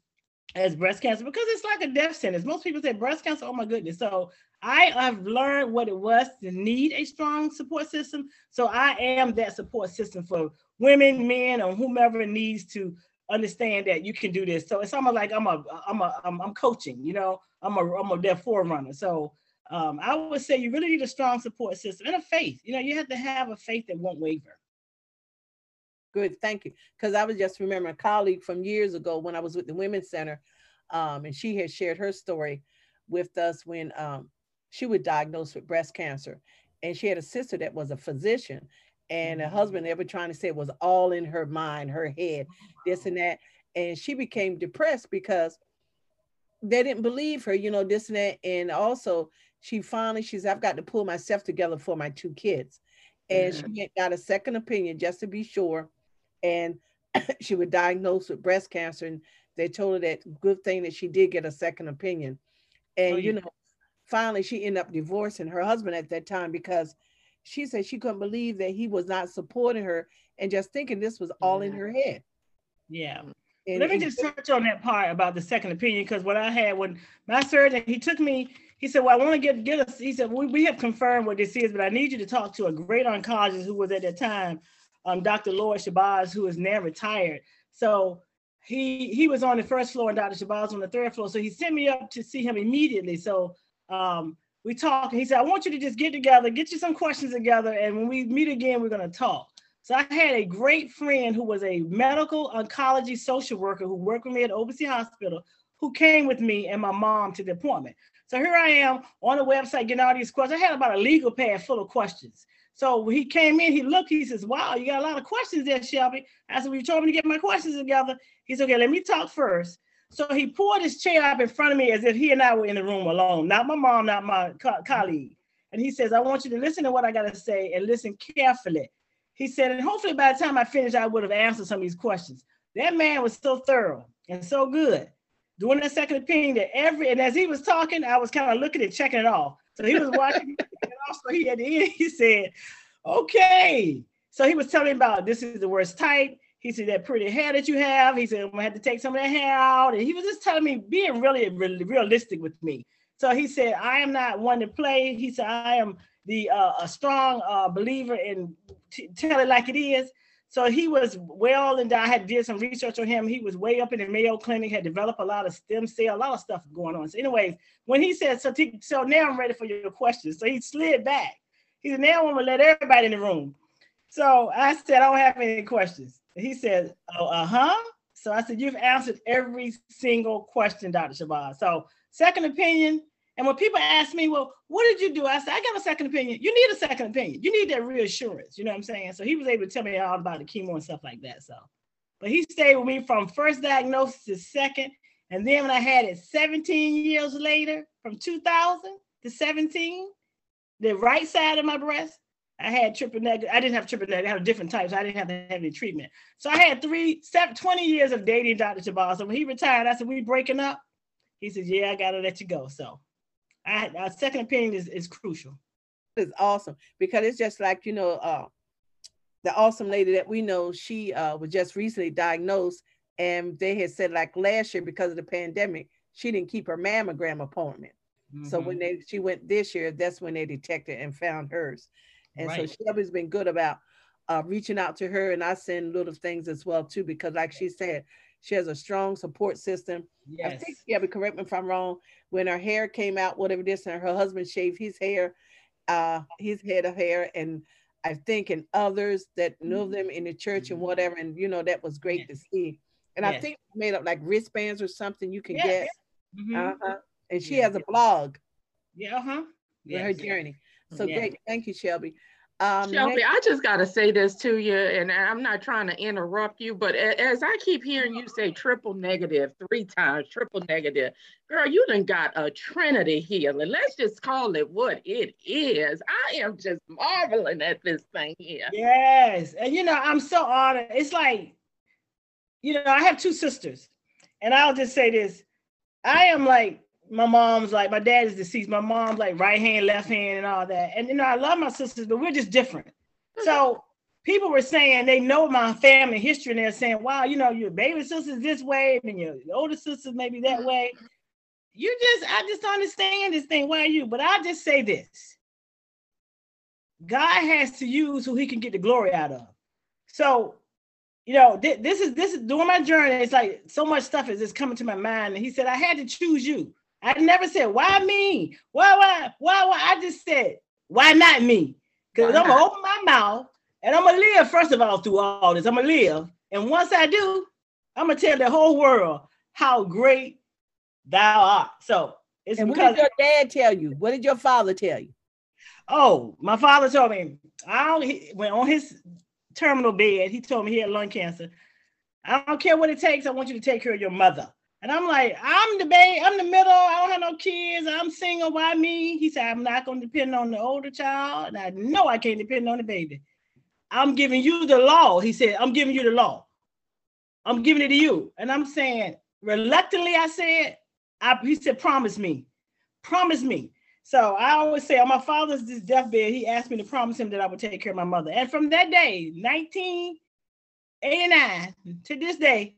S6: as breast cancer because it's like a death sentence. Most people say breast cancer, oh my goodness. So I have learned what it was to need a strong support system. So I am that support system for women, men, or whomever needs to understand that you can do this. So it's almost like I'm a I'm a I'm, I'm coaching, you know, I'm a I'm a their forerunner. So um, I would say you really need a strong support system and a faith. You know, you have to have a faith that won't waver.
S2: Good, thank you. Because I was just remembering a colleague from years ago when I was with the Women's Center, um, and she had shared her story with us when um, she was diagnosed with breast cancer, and she had a sister that was a physician, and a husband ever trying to say it was all in her mind, her head, this and that, and she became depressed because they didn't believe her, you know, this and that, and also she finally she said, "I've got to pull myself together for my two kids." And she got a second opinion just to be sure. And she was diagnosed with breast cancer and they told her that good thing that she did get a second opinion. And
S6: Oh,
S2: you know finally she ended up divorcing her husband at that time because she said she couldn't believe that he was not supporting her and just thinking this was all in her head.
S6: Yeah.
S2: and,
S6: Let me just touch on that part about the second opinion because what I had when my surgeon he took me, he said, "Well, I want to get get us." He said, "We, we have confirmed what this is, but I need you to talk to a great oncologist who was at that time, um, Dr. Lloyd Shabazz, who is now retired." So he he was on the first floor and Dr. Shabazz on the third floor. So he sent me up to see him immediately. So um, we talked. and He said, "I want you to just get together, get you some questions together, and when we meet again, we're going to talk." So I had a great friend who was a medical oncology social worker who worked with me at Obici Hospital, who came with me and my mom to the appointment. So here I am on the website getting all these questions. I had about a legal pad full of questions. So when he came in, he looked, he says, Wow, you got a lot of questions there, Shelby. I said, Well, you told me to get my questions together. He said, Okay, let me talk first. So he pulled his chair up in front of me as if he and I were in the room alone, not my mom, not my co- colleague. And he says, I want you to listen to what I got to say and listen carefully. He said, and hopefully by the time I finish, I would have answered some of these questions. That man was so thorough and so good doing that second opinion that every, and as he was talking, I was kind of looking and checking it off. So he was watching, and also he at the end, he said, okay. So he was telling me about this is the worst type. He said that pretty hair that you have. He said I'm gonna have to take some of that hair out, and he was just telling me, being really, really realistic with me. So he said, I am not one to play. He said, I am the uh, a strong uh, believer in t- tell it like it is. So he was well, and I had did some research on him. He was way up in the Mayo Clinic, had developed a lot of stem cell, a lot of stuff going on. So, anyways, when he said, "So, t- so now I'm ready for your questions," so he slid back. He said, "Now I'm gonna let everybody in the room." So I said, "I don't have any questions." He said, "Oh, uh huh." So I said, "You've answered every single question, Dr. Shabazz." So second opinion. And when people ask me, well, what did you do? I said, I got a second opinion. You need a second opinion. You need that reassurance. You know what I'm saying? So he was able to tell me all about the chemo and stuff like that. So, but he stayed with me from first diagnosis to second. And then when I had it 17 years later, from 2000 to 17, the right side of my breast, I had triple negative. I didn't have triple negative. I had a different type, so I didn't have to have any treatment. So I had three, seven, 20 years of dating Dr. Shabazz. So when he retired, I said, we breaking up? He said, yeah, I got to let you go. So I, a second opinion is, is crucial.
S2: It's awesome because it's just like, you know, uh, the awesome lady that we know, she uh, was just recently diagnosed and they had said like last year because of the pandemic, she didn't keep her mammogram appointment. Mm-hmm. So when they she went this year, that's when they detected and found hers. And right. so Shelby's been good about uh, reaching out to her, and I send little things as well too, because like she said, she has a strong support system. Yes. I think, yeah, but correct me if I'm wrong. When her hair came out, whatever this, and her husband shaved his hair, uh, his head of hair, and I think and others that knew mm-hmm. them in the church and whatever, and you know that was great yes. to see. And yes. I think made up like wristbands or something you can get. Mm-hmm. Uh-huh. And she has a blog.
S6: Yeah, uh-huh.
S2: her journey. So great. Thank you, Shelby.
S3: Um, Shelby, next- I just got to say this to you, and I'm not trying to interrupt you, but as I keep hearing you say triple negative three times, triple negative, girl, you done got a trinity here. And let's just call it what it is. I am just marveling at this thing here.
S6: Yes. And you know, I'm so honored. It's like, you know, I have two sisters, and I'll just say this I am like my mom's like my dad is deceased. My mom's like right hand, left hand, and all that. And you know, I love my sisters, but we're just different. So people were saying they know my family history, and they're saying, "Wow, you know, your baby sister's this way, and your older sister's maybe that mm-hmm. way." You just, I just understand this thing. Why are you? But I just say this: God has to use who He can get the glory out of. So you know, this is this is during my journey. It's like so much stuff is just coming to my mind. And he said, I had to choose you. I never said, why me? Why, why, why, why? I just said, why not me? Because I'm gonna open my mouth and I'm gonna live, first of all, through all this. I'm gonna live. And once I do, I'm gonna tell the whole world how great thou art. So
S2: it's and because what did your dad tell you? What did your father tell you?
S6: Oh, my father told me I don't when on his terminal bed, he told me he had lung cancer. I don't care what it takes, I want you to take care of your mother. And I'm like, I'm the baby, I'm the middle, I don't have no kids, I'm single, why me? He said, I'm not gonna depend on the older child, and I know I can't depend on the baby. I'm giving you the law. He said, I'm giving you the law. I'm giving it to you. And I'm saying, reluctantly, I said, I, he said, promise me, promise me. So I always say on my father's deathbed, he asked me to promise him that I would take care of my mother. And from that day, 1989 to this day,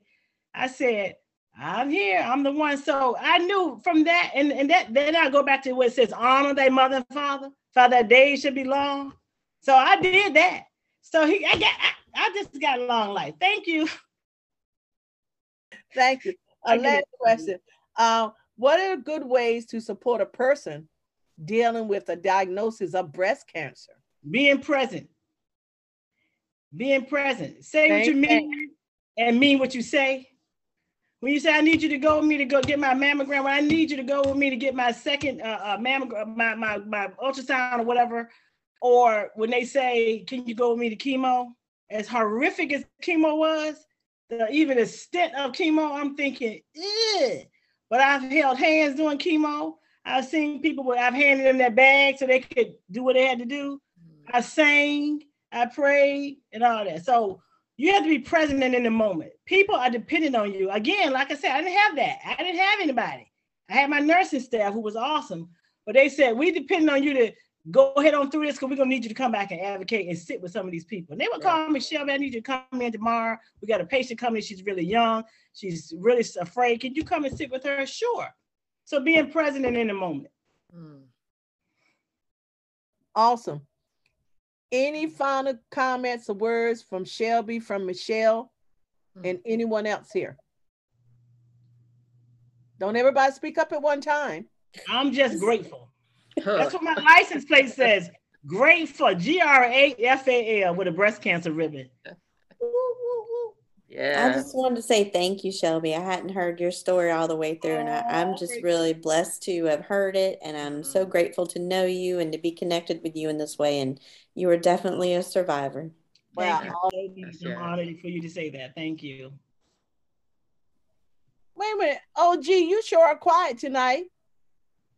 S6: I said, I'm here. I'm the one. So I knew from that, and, and that then I go back to where it says, honor thy mother and father, for that day should be long. So I did that. So he I got I, I just got a long life. Thank you.
S2: Thank you. A last question. Uh, what are good ways to support a person dealing with a diagnosis of breast cancer?
S6: Being present. Being present. Say Thank what you mean and mean what you say when you say I need you to go with me to go get my mammogram, when I need you to go with me to get my second uh, uh, mammogram, my, my my ultrasound or whatever, or when they say, "Can you go with me to chemo?" As horrific as chemo was, the, even the stint of chemo, I'm thinking, but I've held hands doing chemo. I've seen people where I've handed them their bag so they could do what they had to do. I sang, I prayed, and all that. So you have to be present and in the moment. People are dependent on you. Again, like I said, I didn't have that. I didn't have anybody. I had my nursing staff who was awesome, but they said, we depend on you to go ahead on through this because we're gonna need you to come back and advocate and sit with some of these people. And they would call me, Shelby, I need you to come in tomorrow. We got a patient coming, she's really young, she's really afraid. Can you come and sit with her? Sure. So being present and in the moment.
S3: Mm.
S2: Awesome. Any final comments or words from Shelby, from Michelle, hmm. and anyone else here? Don't everybody speak up at one time.
S6: I'm just grateful. That's what my license plate says. Grateful, G R A F A L with a breast cancer ribbon.
S3: Yeah.
S5: I just wanted to say thank you, Shelby. I hadn't heard your story all the way through, and I, I'm just really blessed to have heard it. And I'm so
S3: Mhm.
S5: grateful to know you and to be connected with you in this way. And you are definitely a survivor.
S2: Wow.
S6: Thank you.
S3: Yes,
S6: I'm
S3: yeah.
S6: honored for you to say that. Thank you.
S2: Wait a minute. Oh, gee, you sure are quiet tonight.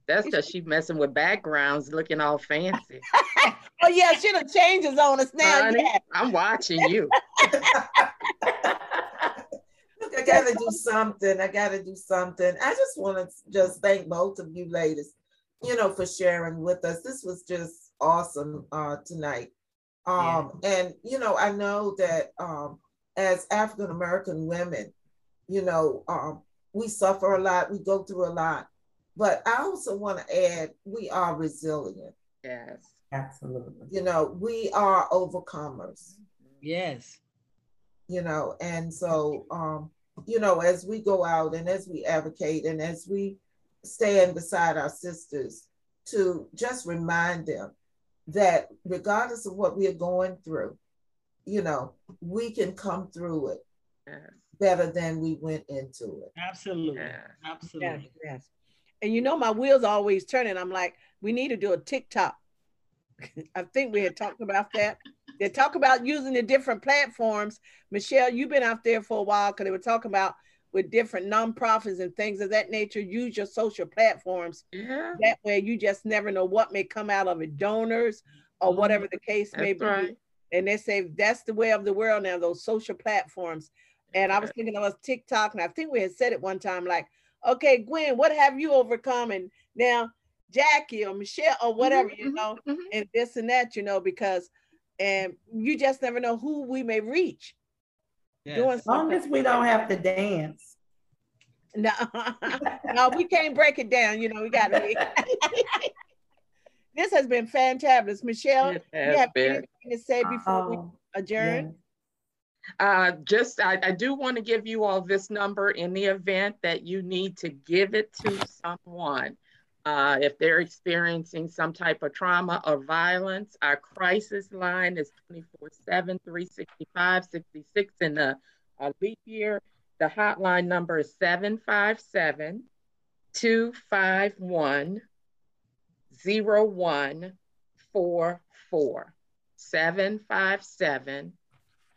S3: That's because she messing with backgrounds, looking all fancy.
S2: Oh, yeah, she done changes on us now.
S3: Honey,
S2: Yeah.
S3: I'm watching you.
S4: Look, I gotta do something. I gotta do something. I just want to just thank both of you ladies, you know, for sharing with us. This was just awesome uh, tonight. Um, and you know, I know that um, as African American women, you know, um, we suffer a lot, we go through a lot. But I also want to add, we are resilient.
S3: Yes.
S7: Absolutely.
S4: You know, we are overcomers.
S6: Yes.
S4: you know and so um you know as we go out and as we advocate and as we stand beside our sisters to just remind them that regardless of what we are going through you know we can come through it
S3: Yes.
S4: better than we went into it
S6: Absolutely.
S3: Yes.
S2: Yes,
S6: Absolutely.
S2: yes. And you know, my wheels are always turning. I'm like, we need to do a TikTok. I think we had talked about that. They talk about using the different platforms. Michelle, you've been out there for a while because they were talking about with different nonprofits and things of that nature. Use your social platforms.
S3: Yeah.
S2: That way, you just never know what may come out of it, donors or whatever the case may
S3: Mm-hmm. That's
S2: be.
S3: right.
S2: And they say that's the way of the world now, those social platforms. And I was thinking of us TikTok, and I think we had said it one time, like, okay, Gwen, what have you overcome? And now Jackie or Michelle or whatever, you
S3: mhm,
S2: know,
S3: mhm.
S2: and this and that, you know, because and you just never know who we may reach
S6: Yes.
S2: doing
S7: As long as we don't have to dance.
S2: No, no, we can't break it down. You know, we got to. this has been fantabulous, Michelle.
S3: It
S2: You have
S3: been.
S2: anything to say before we
S7: Oh,
S2: adjourn?
S3: Uh, just, I, I do want to give you all this number in the event that you need to give it to someone. Uh, if they're experiencing some type of trauma or violence, our crisis line is 24 7, 365, 66 in the uh, leap year. The hotline number is 757 251 0144. 757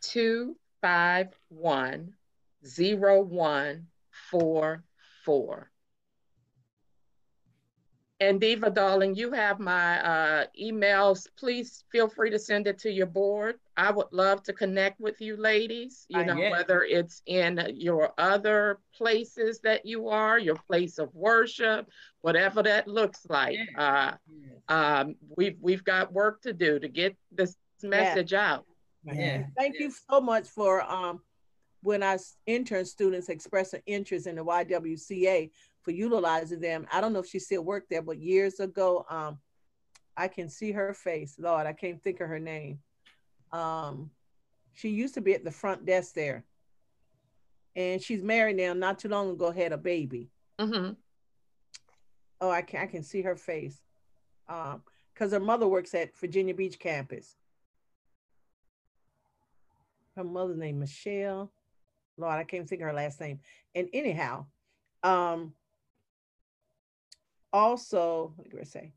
S3: 251 0144. And Diva, darling, you have my uh, emails. Please feel free to send it to your board. I would love to connect with you ladies, you
S2: Uh,
S3: know,
S6: yes.
S3: whether it's in your other places that you are, your place of worship, whatever that looks like.
S6: Yes.
S3: Uh,
S6: Yes.
S3: um, we've, we've got work to do to get this message out.
S6: Yeah.
S2: Thank you so much for um when our intern students express an interest in the YWCA for utilizing them. I don't know if she still worked there, but years ago, um, I can see her face. Lord, I can't think of her name. Um, she used to be at the front desk there, and she's married now. Not too long ago, had a baby.
S3: Mhm.
S2: Oh, I can I can see her face, um, because her mother works at Virginia Beach campus. Her mother's name Michelle. Lord, I can't think of her last name. And anyhow, um, also, what did I say?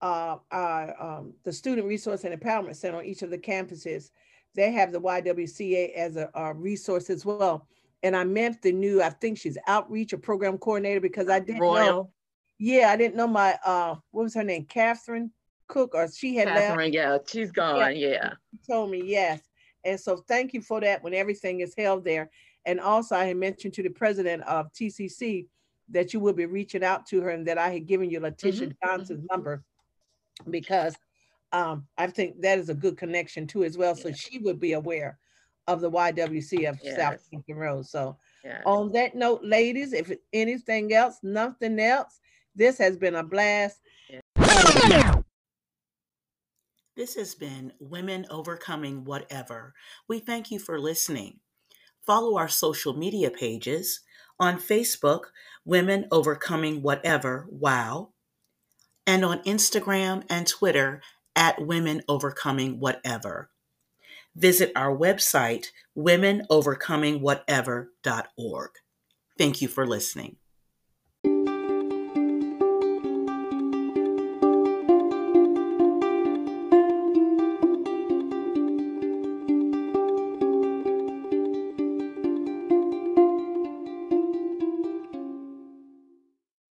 S2: Uh, uh, um, the Student Resource and Empowerment Center on each of the campuses, they have the YWCA as a, a resource as well. And I meant the new, I think she's outreach or program coordinator because I didn't know.
S3: Royal,
S2: Yeah, I didn't know my uh, what was her name, Catherine Cook, or she had left.
S3: Catherine, yeah, she's gone, yeah.
S2: told me yes. And so thank you for that when everything is held there. And also I had mentioned to the president of TCC that you will be reaching out to her and that I had given you Letitia
S3: Mhm,
S2: Johnson's number because um, I think that is a good connection too as well. So
S3: Yeah.
S2: she would be aware of the YWC of South
S3: Yes.
S2: Hampton Road. So
S3: Yeah.
S2: on that note, ladies, if anything else, nothing else, this has been a blast.
S1: This has been Women Overcoming Whatever. We thank you for listening. Follow our social media pages on Facebook, Women Overcoming Whatever, wow, and on Instagram and Twitter at Women Overcoming Whatever. Visit our website, womenovercomingwhatever.org. Thank you for listening.